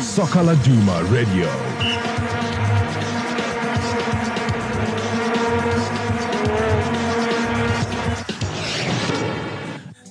Soccer Laduma Radio.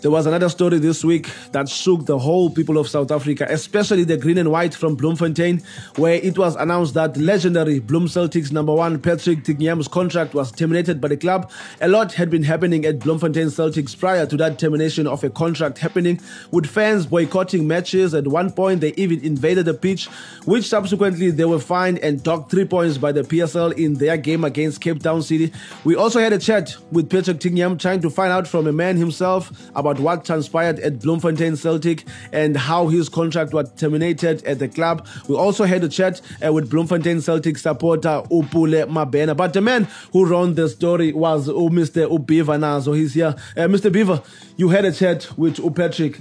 There was another story this week that shook the whole people of South Africa, especially the green and white from Bloemfontein, where it was announced that legendary Bloem Celtics number one Patrick Tignyemb's contract was terminated by the club. A lot had been happening at Bloemfontein Celtics prior to that termination of a contract happening, with fans boycotting matches. At one point, they even invaded the pitch, which subsequently they were fined and docked three points by the PSL in their game against Cape Town City. We also had a chat with Patrick Tignyemb trying to find out from a man himself about what transpired at Bloemfontein Celtic and how his contract was terminated at the club. We also had a chat uh, with Bloemfontein Celtic supporter Upule Mabena. But the man who ran the story was uh, Mr. Ubiva Nazo. He's here. Uh, Mr. Beaver, you had a chat with Patrick.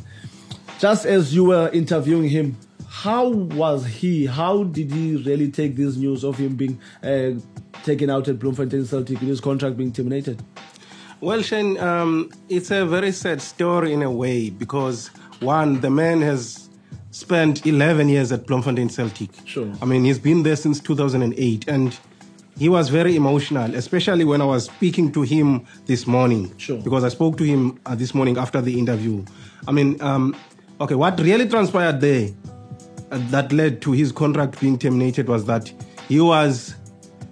Just as you were interviewing him, how was he? How did he really take this news of him being uh, taken out at Bloemfontein Celtic and his contract being terminated? Well, Shane, um, it's a very sad story in a way because one, the man has spent 11 years at Bloemfontein Celtic. Sure. I mean, he's been there since 2008, and he was very emotional, especially when I was speaking to him this morning. Sure. Because I spoke to him uh, this morning after the interview. I mean, um, okay, what really transpired there uh, that led to his contract being terminated was that he was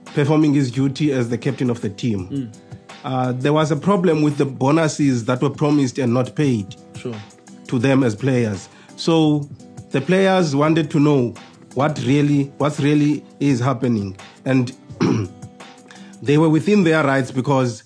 performing his duty as the captain of the team. Uh, there was a problem with the bonuses that were promised and not paid Sure. to them as players. So the players wanted to know what really what really is happening, and they were within their rights because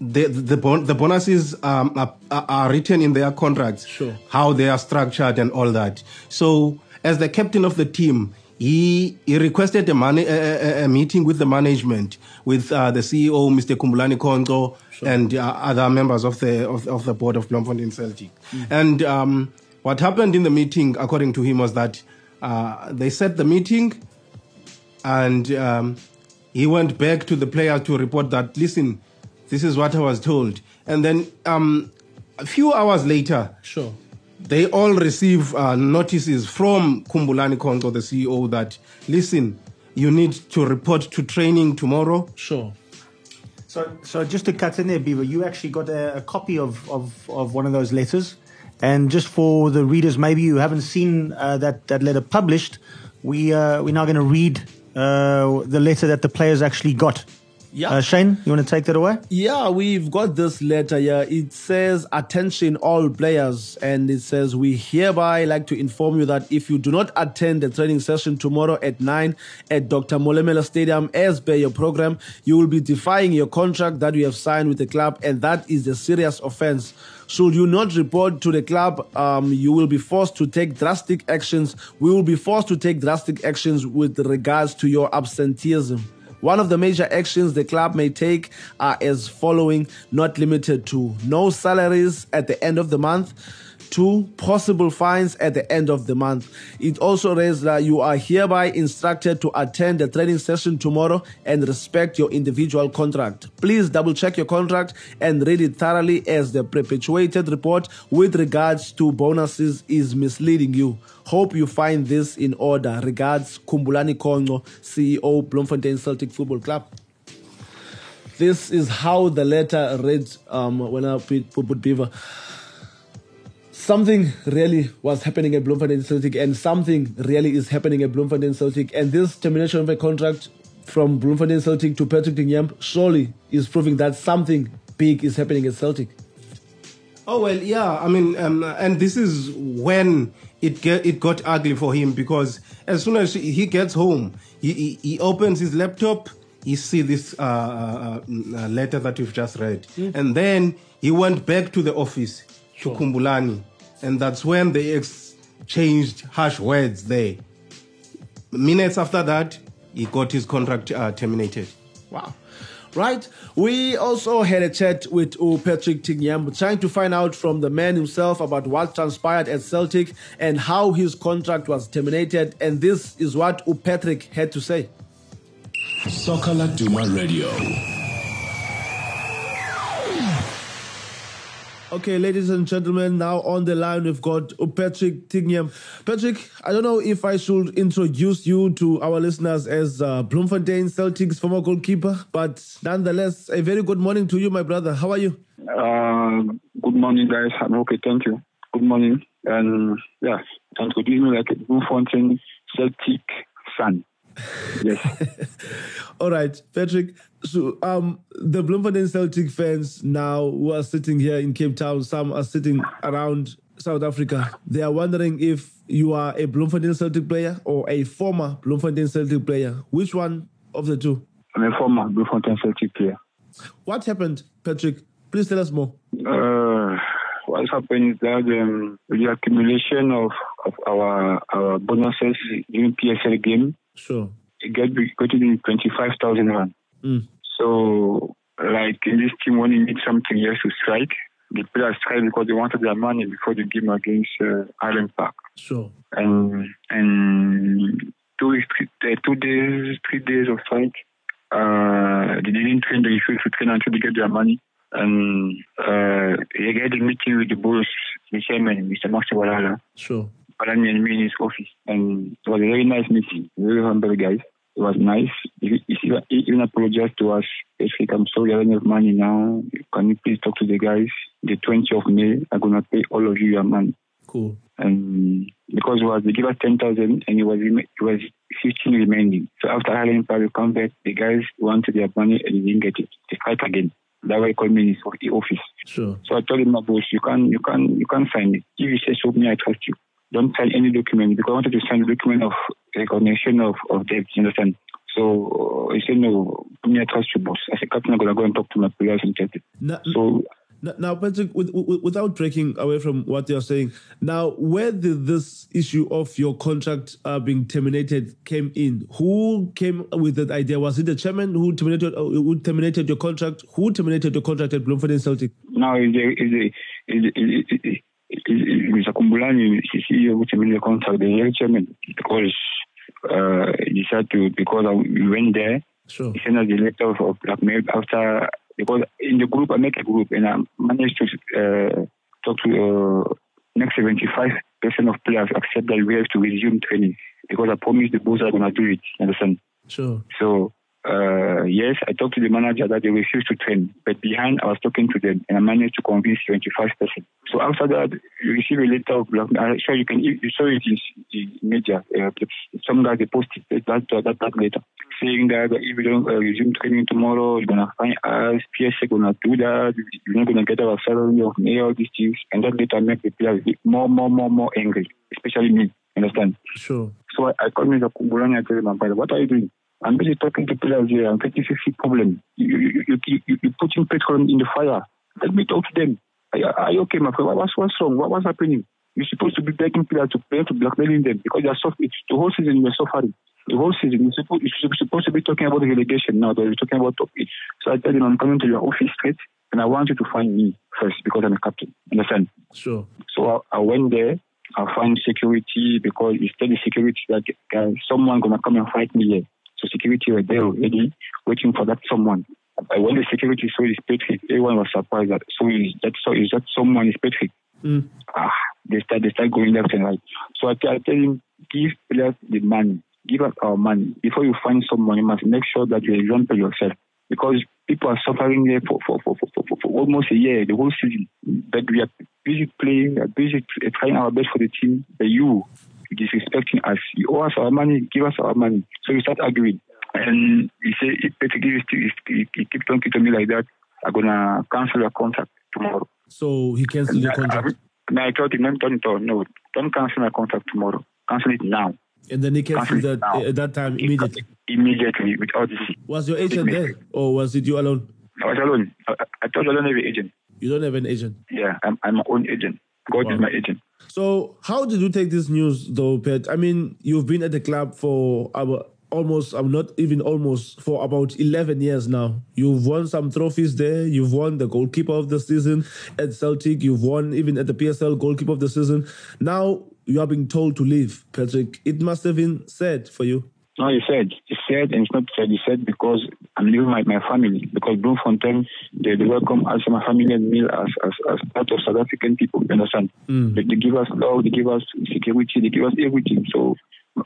the the, bon- the bonuses um, are, are written in their contracts, Sure. how they are structured and all that. So as the captain of the team. He, he requested a, man- a, a, meeting with the management, with uh, the CEO, Mr. Khumbulani Konco, and uh, other members of the of, of the board of Bloemfontein Celtic. And um, what happened in the meeting, according to him, was that uh, they set the meeting, and um, he went back to the player to report that, listen, this is what I was told. And then um, a few hours later, Sure. They all receive uh, notices from Khumbulani Konco, the CEO, that, listen, you need to report to training tomorrow. Sure. So, so just to cut in there, Beaver, you actually got a, a copy of, of, of one of those letters. And just for the readers, maybe you haven't seen uh, that, that letter published, we, uh, we're now going to read uh, the letter that the players actually got. Yeah. Uh, Shane, you want to take that away? Yeah, we've got this letter here. It says, Attention, all players. And it says, We hereby like to inform you that if you do not attend the training session tomorrow at 9 at Dr. Molemela Stadium as per your program, you will be defying your contract that you have signed with the club, and that is a serious offense. Should you not report to the club, um, you will be forced to take drastic actions. We will be forced to take drastic actions with regards to your absenteeism. One of the major actions the club may take are as following, not limited to no salaries at the end of the month, two possible fines at the end of the month. It also reads that you are hereby instructed to attend the training session tomorrow and respect your individual contract. Please double check your contract and read it thoroughly as the perpetuated report with regards to bonuses is misleading you. Hope you find this in order. Regards, Khumbulani Konco, CEO, Bloemfontein Celtic Football Club. This is how the letter read um, when I put Beaver. Something really was happening at Bloemfontein Celtic, and something really is happening at Bloemfontein Celtic. And this termination of a contract from Bloemfontein Celtic to Patrick Tignyemb surely is proving that something big is happening at Celtic. Oh well, yeah. I mean, um, and this is when it get it got ugly for him because as soon as he gets home, he he, he opens his laptop, he see this uh, uh, uh, letter that you've just read, and then he went back to the office to Khumbulani, and that's when they exchanged harsh words there. Minutes after that, he got his contract uh, terminated. Wow. Right. We also had a chat with uh, Patrick Tignyemb, trying to find out from the man himself about what transpired at Celtic and how his contract was terminated. And this is what U Patrick had to say. Soccer Laduma Radio. Okay, ladies and gentlemen, now on the line we've got Patrick Tignyemb. Patrick, I don't know if I should introduce you to our listeners as uh, Bloemfontein Celtics former goalkeeper, but nonetheless, a very good morning to you, my brother. How are you? Uh, good morning, guys. I'm okay, thank you. Good morning. And yeah, introduce me like a Bloemfontein Celtic fan. Yes. All right, Patrick. So, um, the Bloemfontein Celtic fans now who are sitting here in Cape Town, some are sitting around South Africa. They are wondering if you are a Bloemfontein Celtic player or a former Bloemfontein Celtic player. Which one of the two? I'm a former Bloemfontein Celtic player. What happened, Patrick? Please tell us more. Uh, what's happened is that um, the accumulation of, of our our bonuses during PSL game Sure. it get got to be twenty five thousand rand. Mm. So like in this team when you need something you have to strike. The players strike because they wanted their money before the game against uh, Highland Park. Sure. and and two weeks, three, uh, two days, three days of strike. Uh, they didn't train. They refused to train until they get their money. And uh, they had a meeting with the boss, the chairman, Mr. Maxi Walala, Sure. Palani and me in his office. And it was a very nice meeting. Very humble guys. It was nice. He, he, he even apologized to us. He said, I'm sorry, I don't have money now. Can you please talk to the guys? The 20th of May, I'm going to pay all of you your money Cool. and because it was they give us ten thousand and it was it was fifteen remaining. So after Highland Park we come back, the guys wanted their money and they didn't get it. They fight again. That way he called me in his o- office. Sure. So I told him, my boss, you can you can you can sign it. If you say so me, I trust you. Don't sign any document because I wanted to sign the document of recognition of, of debt, you understand? So uh, he said, No, me, I trust you, boss. I said, Captain, I'm gonna go and talk to my players and get it. Now, So Now, now, Patrick, with, with, without breaking away from what you're saying, now where did this issue of your contract uh, being terminated came in? Who came with that idea? Was it the chairman who terminated uh, who terminated your contract? Who terminated your contract at Bloemfontein Celtic? now is the is the is the. Kumbulani, the CEO, which made the contract, the real chairman, because uh, decided to because I, went there. Sure. He sent us the letter of, of blackmail after because in the group I make a group and I managed to uh, talk to uh, next 75 percent of players accept that we have to resume training because I promised the boss I'm gonna do it. Understand? Sure. So uh, yes, I talked to the manager that they refused to train, but behind I was talking to them and I managed to convince 25 percent. So after that, you receive a letter of black. I'm sure you can. You saw it in the media. Uh, some guy they posted that that, that, that letter saying that if we don't uh, resume training tomorrow, you're gonna find us. PSA gonna do that. You're not gonna get our salary of May, all these things, and that later make the players more, more, more, more angry, especially me. Understand? Sure. So I, I called Mr. Khumbulani and I told him, what are you doing? I'm busy talking to players here. I'm getting 50 problem. You, you, you, you, you, you're putting petrol in the fire. Let me talk to them. Are, you- are you okay, my friend? What- What's, what's wrong? What, what's happening? You're supposed to be begging players to play, to blackmailing them because they're suffering. The whole season you're suffering. The whole season you're supposed, you're supposed to be talking about the relegation now, but you're talking about top eight. So I tell you, I'm coming to your office straight, and I want you to find me first because I'm a captain. Understand? Sure. So I, I went there. I found security because it's the security that uh, someone gonna come and fight me here. So security were there already waiting for that someone. Uh, when the security saw this Patrick, everyone was surprised that so is that so is that someone is Patrick. Mm. Ah, they start they start going left and right. So I, tell- I tell him, give players the money, give us our money. Before you find someone, you must make sure that you example yourself because people are suffering here for for, for, for, for, for almost a year, the whole season. But we are busy playing, we are busy trying our best for the team. But you disrespecting us, you owe us our money, give us our money. So we start arguing. And he said, if Patrick is still, he, keep talking to me like that, I'm gonna cancel your contract tomorrow. So he cancelled your I- contract, I, I told him, no, don't, don't, no, don't cancel my contract tomorrow. Cancel it now. and then he cancelled cancel it that now. at that time immediately. Immediately, without this. Was your agent there, or was it you alone? I was alone. I, I told you I don't have an agent. You don't have an agent. Yeah, I'm, I'm my own agent. God Wow. is my agent. So, how did you take this news, though, Pet? I mean, you've been at the club for about almost, I'm not even almost, for about 11 years now. You've won some trophies there. You've won the goalkeeper of the season at Celtic. You've won even at the PSL goalkeeper of the season. Now you are being told to leave, Patrick. It must have been sad for you. No, he said. He said, and it's not said. He said because I'm leaving my, my family. Because Bloemfontein, they, they welcome us, my family and me as, as, as part of South African people. You understand? Mm. They, they give us love, they give us security, they give us everything. So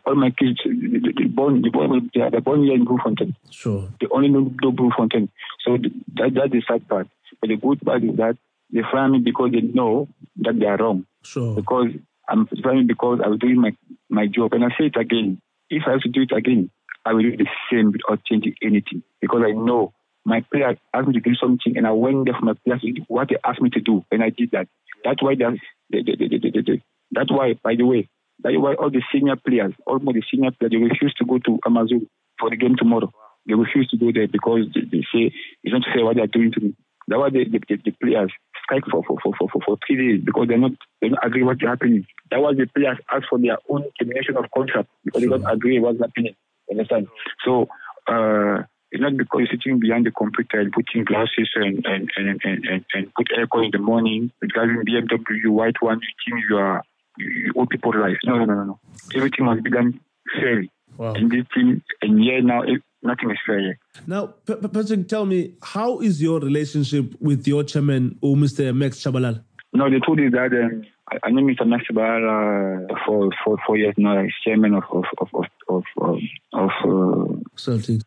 all my kids, they, they, they born, they born, they are born here in Bloemfontein. Sure. They only know, know Bloemfontein. So that, that's the sad part. But the good part is that they fire me because they know that they are wrong Sure. because I'm trying because I was doing my, my job. And I say it again. If I have to do it again, I will do the same without changing anything because I know my player asked me to do something and I went there for my players to do what they asked me to do and I did that. That's why they, they, they, they, they, they, they, that's why, by the way, that's why all the senior players, almost the senior players, they refuse to go to Amazon for the game tomorrow. They refuse to go there because they, they say it's not fair what they are doing to me. That's why the, the, the, the players for, for, for, for, for, three days because they're not they don't agree what's happening. That was the players asked for their own termination of contract because they don't agree what's happening. Understand? So uh, it's not because you're sitting behind the computer and putting glasses and and and and, and, and put aircon in the morning, driving BMW white one, you think you are you, owe people life. No, no, no, no, no. Everything must be done fairly. Wow. And this team, and yeah, now it, nothing is fair here. Now, Patrick, tell me, how is your relationship with your chairman, or Mr. Max Chabalal? No, the truth is that um, I, I know Mr. Maxibal uh, for for four years now as chairman of of of of of, of, of uh, Celtic.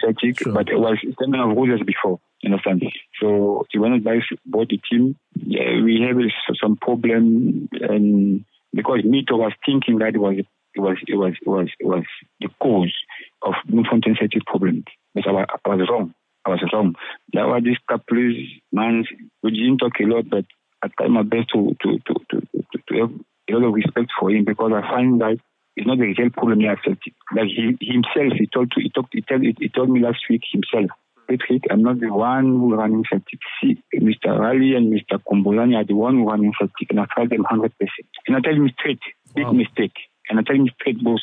Celtic, Sure. but it was chairman of Roses before. You understand? So he went buy bought the team. Yeah, we have uh, some problem, and because Mito was thinking that it was it was it was it was it was the cause of Bloemfontein Celtic problems. But I was, I was wrong. I was wrong. Was this couple of months. We didn't talk a lot, but I tried my best to to to to to, to have a lot of respect for him because I find that it's not the real problem here at Celtic. Like he himself, he told to he talked he told he told me last week himself. Patrick, I'm not the one who running Celtic. See, Mr. Raleigh and Mr. Khumbulani are the one who running Celtic, and I trust them 100%. And I tell him straight, big Wow. mistake. And I tell him straight, boss,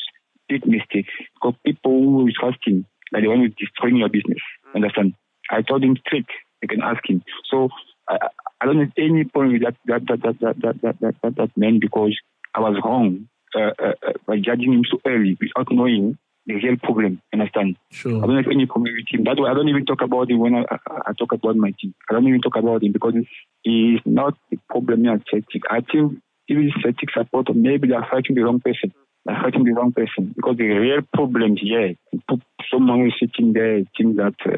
big mistake. Because people who trust him are the one who's destroying your business. Understand? I told him straight. You can ask him. So I, I- I don't have any problem with that that that that that that that, that, that, that man because I was wrong uh, uh, uh, by judging him so early without knowing the real problem. Understand? Sure. I don't have any problem with him. That's why I don't even talk about him when I, I, I talk about my team. I don't even talk about him because he is not the problem here at Celtic. I think even Celtic supporter, maybe they are fighting the wrong person. They're fighting the wrong person because the real problem here, put someone is sitting there, think that, uh,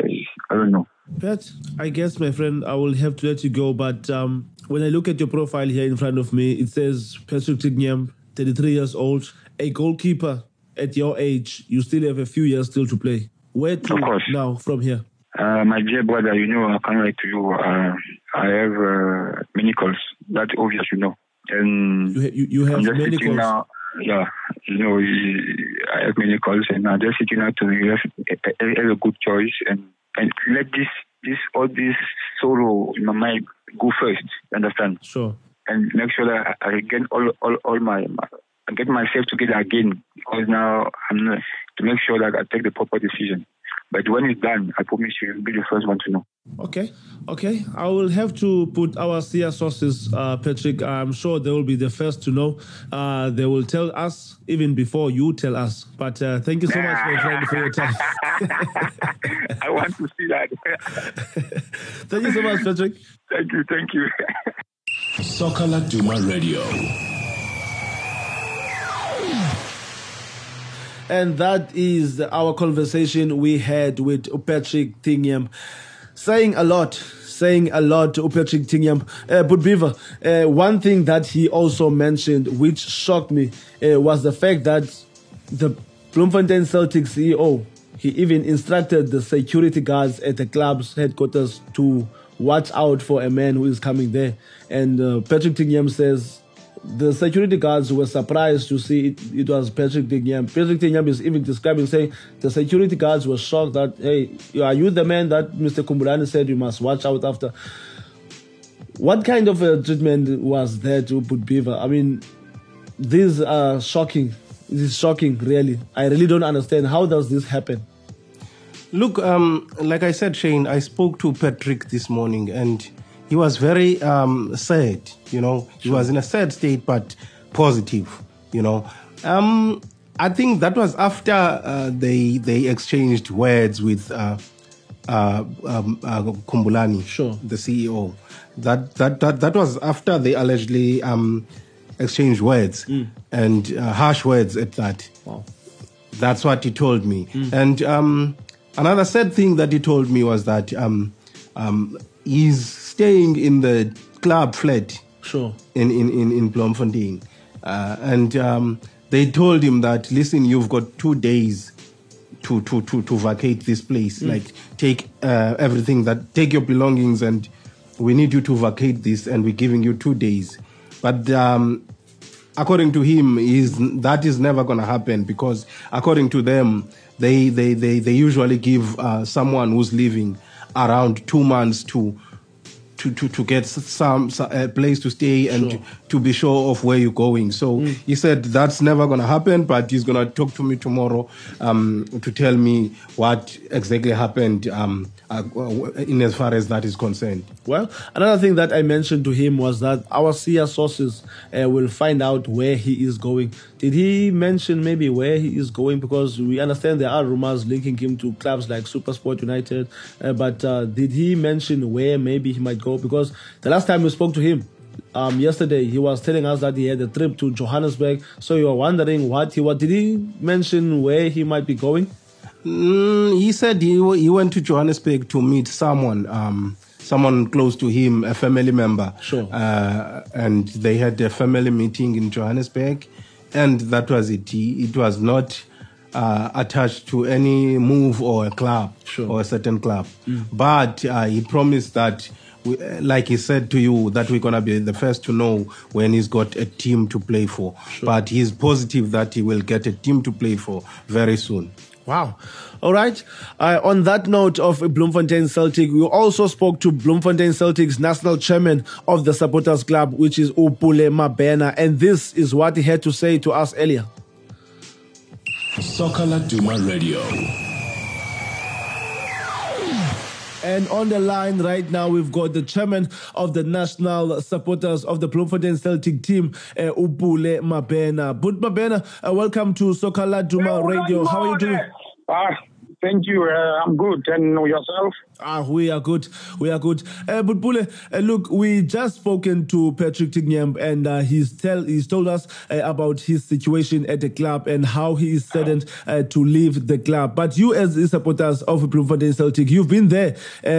I don't know. Pat, I guess, my friend, I will have to let you go. But um, when I look at your profile here in front of me, it says Patrick Tignyemb, 33 years old, a goalkeeper at your age. You still have a few years still to play. Where to now from here? Uh, my dear brother, you know, I can't write to you. Uh, I have uh, many calls. That's obvious, you know. And You, ha- you, you have I'm just many sitting calls. now. Yeah, you know, I have many calls, and I'm just sitting now to have, have, have a good choice, and and let this this all this sorrow in my mind go first. Understand? Sure. And make sure that I get all all all my, my I get myself together again because now I'm to make sure that I take the proper decision. But when it's done, I promise you, you'll be the first one to know. Okay, okay. I will have to put our SIA sources, uh, Patrick. I'm sure they will be the first to know. Uh, they will tell us even before you tell us. But uh, thank you so much, my friend, for your time. I want to see that. thank you so much, Patrick. thank you, thank you. Soccer Laduma Radio. And that is our conversation we had with Patrick Tignyemb. Saying a lot, saying a lot to Patrick Tignyemb. Uh, but Beaver, uh, one thing that he also mentioned, which shocked me, uh, was the fact that the Bloemfontein Celtic CEO, he even instructed the security guards at the club's headquarters to watch out for a man who is coming there. And uh, Patrick Tignyemb says the security guards were surprised to see it, it was Patrick Tignyemb. Patrick Tignyemb is even describing, saying the security guards were shocked that, hey, are you the man that Mr. Khumbulani said you must watch out after? What kind of a treatment was there to put Beaver? I mean, these are shocking. This is shocking, really. I really don't understand. How does this happen? Look, um, like I said, Shane, I spoke to Patrick this morning and he was very um, sad. You know, he was in a sad state, but positive. You know, um, I think that was after uh, they they exchanged words with uh, uh, um, uh, Khumbulani, Sure. the CEO. That that that that was after they allegedly um, exchanged words and uh, harsh words at that. Wow. That's what he told me. And um, another sad thing that he told me was that um, um, he's staying in the club flat Sure. in in in, in Bloemfontein, uh, and um, they told him that listen, you've got two days to to to to vacate this place. Like take uh, everything that take your belongings, and we need you to vacate this, and we're giving you two days. But um, according to him, is that is never going to happen because according to them, they they they, they usually give uh, someone who's leaving around two months to to, to, to get some, s- a uh, place to stay and to, to be sure of where you're going. So he said that's never going to happen, but he's going to talk to me tomorrow um, to tell me what exactly happened um, uh, in as far as that is concerned. Well, another thing that I mentioned to him was that our SIA sources uh, will find out where he is going. Did he mention maybe where he is going? Because we understand there are rumors linking him to clubs like Supersport United. Uh, but uh, did he mention where maybe he might go? Because the last time we spoke to him, um, yesterday he was telling us that he had a trip to Johannesburg. So you are wondering what he what did he mention where he might be going? Mm, he said he, he went to Johannesburg to meet someone, um, someone close to him, a family member. Sure. Uh, and they had a family meeting in Johannesburg, and that was it. He, it was not uh, attached to any move or a club Sure. or a certain club. But uh, he promised that. We, uh, like he said to you, that we're gonna be the first to know when he's got a team to play for. But he's positive that he will get a team to play for very soon. Wow. All right. Uh, on that note of Bloemfontein Celtic, we also spoke to Bloemfontein Celtic's national chairman of the supporters club, which is Upule Mabena. And this is what he had to say to us earlier. Soccer Laduma Radio. And on the line right now, we've got the chairman of the national supporters of the Bloemfontein Celtic team, uh, Upule Mabena. But Mabena, uh, welcome to Soccer Laduma Radio. How are you doing? Ah, thank you. Uh, I'm good. And yourself? Ah, we are good. We are good. Uh, but Bule, uh, look, we just spoken to Patrick Tignyemb, and uh, he's tell he's told us uh, about his situation at the club and how he is saddened to leave the club. But you, as supporters of Bloemfontein Celtic, you've been there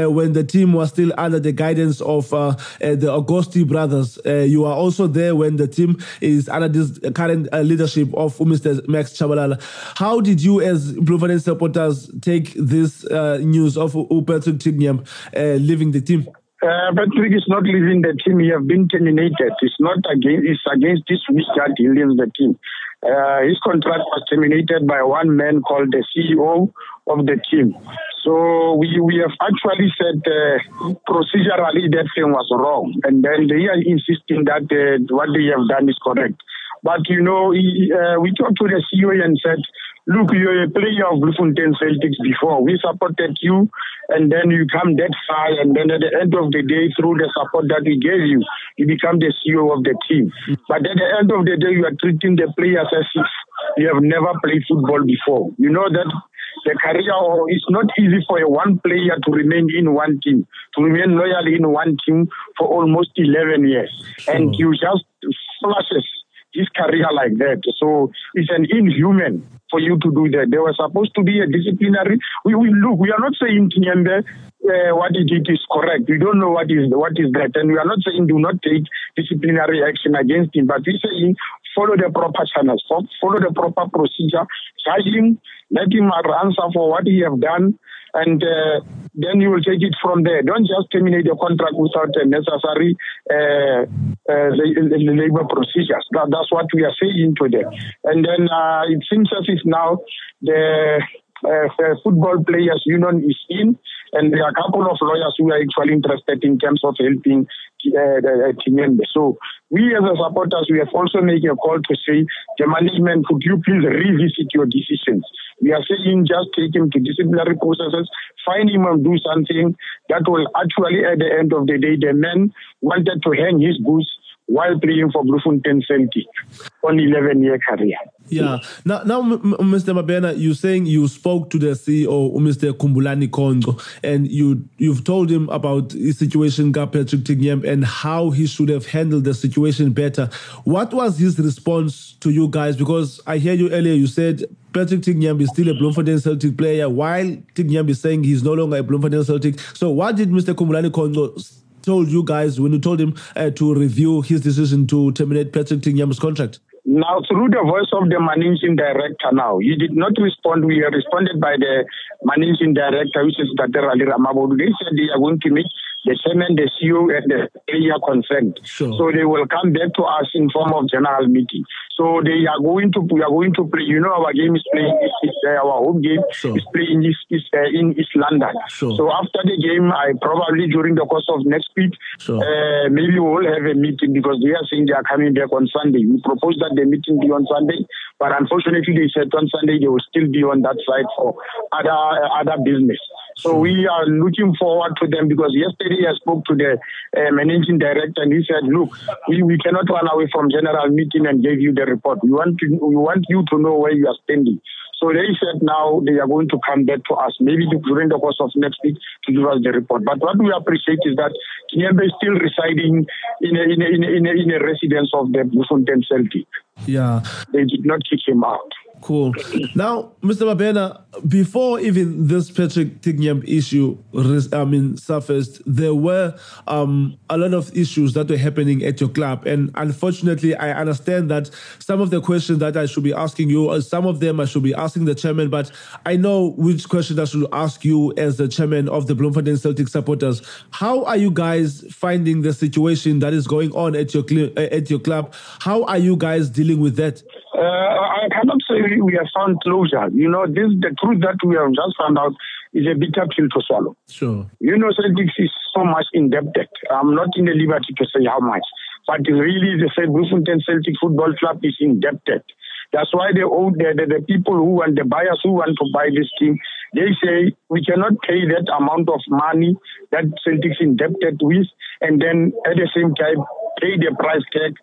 when the team was still under the guidance of uh, the Augousti brothers. You are also there when the team is under this current uh, leadership of Mr. Max Tshabalala. How did you, as Bloemfontein supporters, take this uh, news of Tignyemb uh, leaving the team? Uh, Patrick is not leaving the team. He has been terminated. It's not against. It's against this wish that he leaves the team. Uh, his contract was terminated by one man called the CEO of the team. So we we have actually said uh, procedurally that thing was wrong, and then they are insisting that uh, what they have done is correct. But you know, he, uh, we talked to the CEO and said, "Look, you're a player of Bloemfontein Celtics before. We supported you, and then you come that far, and then at the end of the day, through the support that we gave you, you become the CEO of the team. But at the end of the day, you are treating the players as if you have never played football before. You know that." The career, or it's not easy for a one player to remain in one team, to remain loyal in one team for almost 11 years. And you just flashes his career like that. So it's an inhuman for you to do that. There was supposed to be a disciplinary. We, we look. We are not saying Kinyembe uh, what he did is correct. We don't know what is what is that, and we are not saying do not take disciplinary action against him. But we're saying follow the proper channels, follow the proper procedure, charge him, let him answer for what he have done, and uh, then you will take it from there. Don't just terminate the contract without a necessary uh, uh, la- la- labor procedures. That, that's what we are saying to them. And then uh, it seems as if now the uh, football players union is in, and there are a couple of lawyers who are actually interested in terms of helping uh, the Timembe. So we as a supporters, we have also made a call to say, the management, could you please revisit your decisions? We are saying just take him to disciplinary processes, find him and do something that will actually, at the end of the day, the man wanted to hang his boots while playing for Bloemfontein Celtic on 11 year career. Yeah. Now, now, Mr. Mabena, you're saying you spoke to the CEO, Mr. Khumbulani Konco, and you you've told him about the situation, Patrick Tignyemb, and how he should have handled the situation better. What was his response to you guys? Because I hear you earlier, you said Patrick Tignyemb is still a Bloemfontein Celtic player, while Tignyemb is saying he's no longer a Bloemfontein Celtic. So, what did Mr. Khumbulani Konco told you guys when you told him uh, to review his decision to terminate Patrick Tignyemb's contract? Now, through the voice of the managing director now, he did not respond. We responded by the managing director, which is Dr. Ali Ramabodu. They said they are going to meet the chairman, the CEO, and the area concerned. Sure. So they will come back to us in form of general meeting. So they are going to we are going to play. You know, our game is playing. Is, uh, our home game sure. is playing is, is uh, in East London. Sure. So after the game, I probably during the course of next week, sure. uh, maybe we will have a meeting because they are saying they are coming back on Sunday. We propose that the meeting be on Sunday, but unfortunately they said on Sunday they will still be on that side for other uh, other business. So we are looking forward to them because yesterday I spoke to the uh, managing director and he said, look, we, we cannot run away from general meeting and give you the report. We want to, we want you to know where you are standing. So they said now they are going to come back to us, maybe during the course of next week to give us the report. But what we appreciate is that Kinyembe is still residing in a, in a, in a, in a, in a residence of the Bloemfontein Celtic. Yeah. They did not kick him out. Cool. Now, Mr. Mabena, before even this Patrick Tignyemb issue, I mean, surfaced, there were um, a lot of issues that were happening at your club, and unfortunately, I understand that some of the questions that I should be asking you, uh, some of them I should be asking the chairman, but I know which question I should ask you as the chairman of the Bloemfontein Celtic supporters. How are you guys finding the situation that is going on at your cl- uh, at your club? How are you guys dealing with that? Uh, I cannot say we have found closure. You know, this the truth that we have just found out is a bitter pill to swallow. Sure. You know, Celtics is so much indebted. I'm not in the liberty to say how much, but really the Bloemfontein Celtic Football Club is indebted. That's why the, the, the, the people who want, the buyers who want to buy this team, they say we cannot pay that amount of money that Celtics indebted with, and then at the same time pay the price tag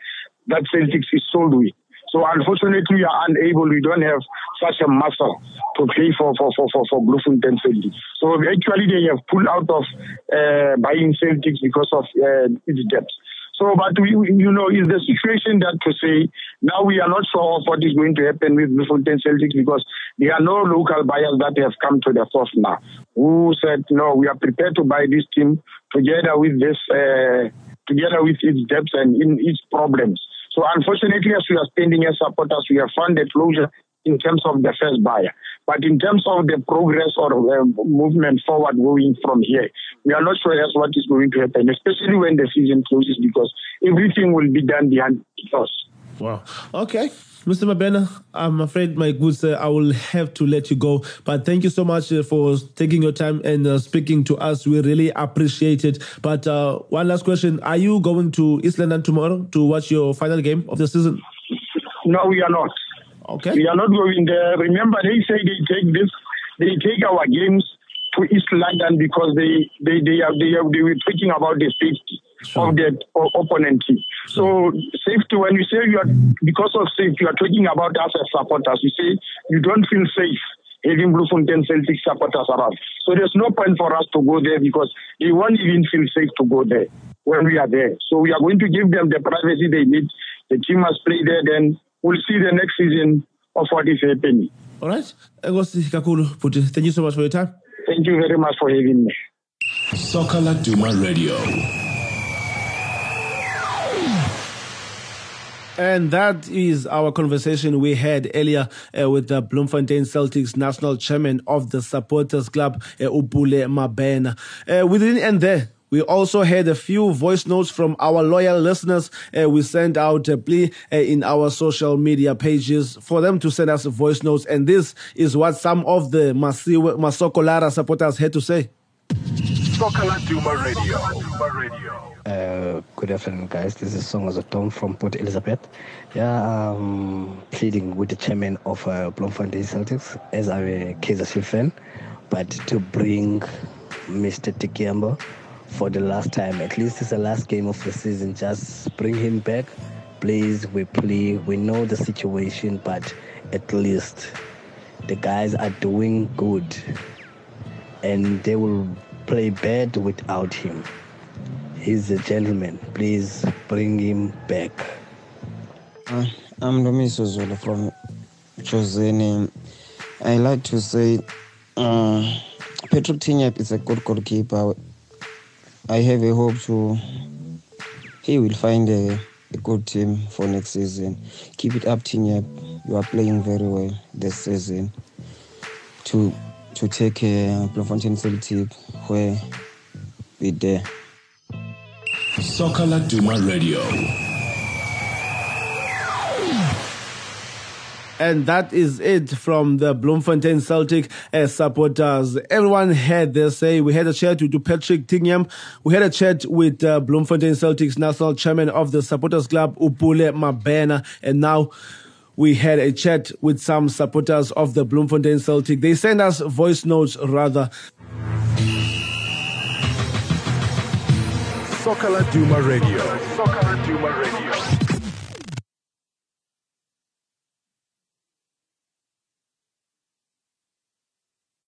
that Celtics is sold with. So unfortunately, we are unable. We don't have such a muscle to pay for for for for, for Bloemfontein Celtic. So actually, they have pulled out of uh, buying Celtics because of uh, its debt. So, but we, you know, is the situation that to say now we are not sure of what is going to happen with Bloemfontein Celtics because there are no local buyers that have come to the force now who said no, we are prepared to buy this team together with this, uh, together with its debts and in its problems. So unfortunately, as we are spending as supporters, we have found a closure in terms of the first buyer. But in terms of the progress or uh, movement forward going from here, we are not sure as what is going to happen, especially when the season closes, because everything will be done behind us. Wow. Okay. Mr. Mabena, I'm afraid, my good sir, I will have to let you go. But thank you so much uh, for taking your time and uh, speaking to us. We really appreciate it. But uh, one last question Are you going to East London tomorrow to watch your final game of the season? No, we are not. Okay. We are not going there. Remember, they say they take this, they take our games to East London because they they they are, they, are, they were talking about the safety sure. of the opponent team. So safety, when you say you are because of safety, you are talking about us as supporters. You say you don't feel safe having Bloemfontein Celtic supporters around. So there's no point for us to go there because they won't even feel safe to go there when we are there. So we are going to give them the privacy they need. The team must play there, then we'll see the next season of what is happening. All right. Thank you so much for your time. Thank you very much for having me. Soccer Laduma Radio. And that is our conversation we had earlier uh, with the Bloemfontein Celtics national chairman of the supporters club, uh, Upule Mabena. Uh, we didn't end there. We also had a few voice notes from our loyal listeners. Uh, we sent out a plea uh, in our social media pages for them to send us voice notes. And this is what some of the Masiwe, Masoko Lara supporters had to say. Soccer Duma Radio. Radio. Uh, good afternoon, guys. This is Songozo Tom from Port Elizabeth. Yeah, I'm pleading with the chairman of uh, Bloemfontein Celtics as I'm a Kaizer fan, but to bring Mr. Tignyemb for the last time. At least it's the last game of the season. Just bring him back. Please, we play. We know the situation, but at least the guys are doing good. And they will play bad without him. He's a gentleman. Please bring him back. Uh, I'm from Jozeni. I like to say uh, Patrick Tinyap is a good goalkeeper. I have a hope to he will find a, a good team for next season. Keep it up, Tinyap. You are playing very well this season. To to take a Bloemfontein Celtic where we there. Soccer Laduma Radio. And that is it from the Bloemfontein Celtic uh, supporters. Everyone had their say. We had a chat with Patrick Tignyemb. We had a chat with uh, Bloemfontein Celtic's national chairman of the supporters club, Upule Mabena. And now we had a chat with some supporters of the Bloemfontein Celtic. They sent us voice notes rather. Soccer Laduma Radio. Soccer Laduma Radio.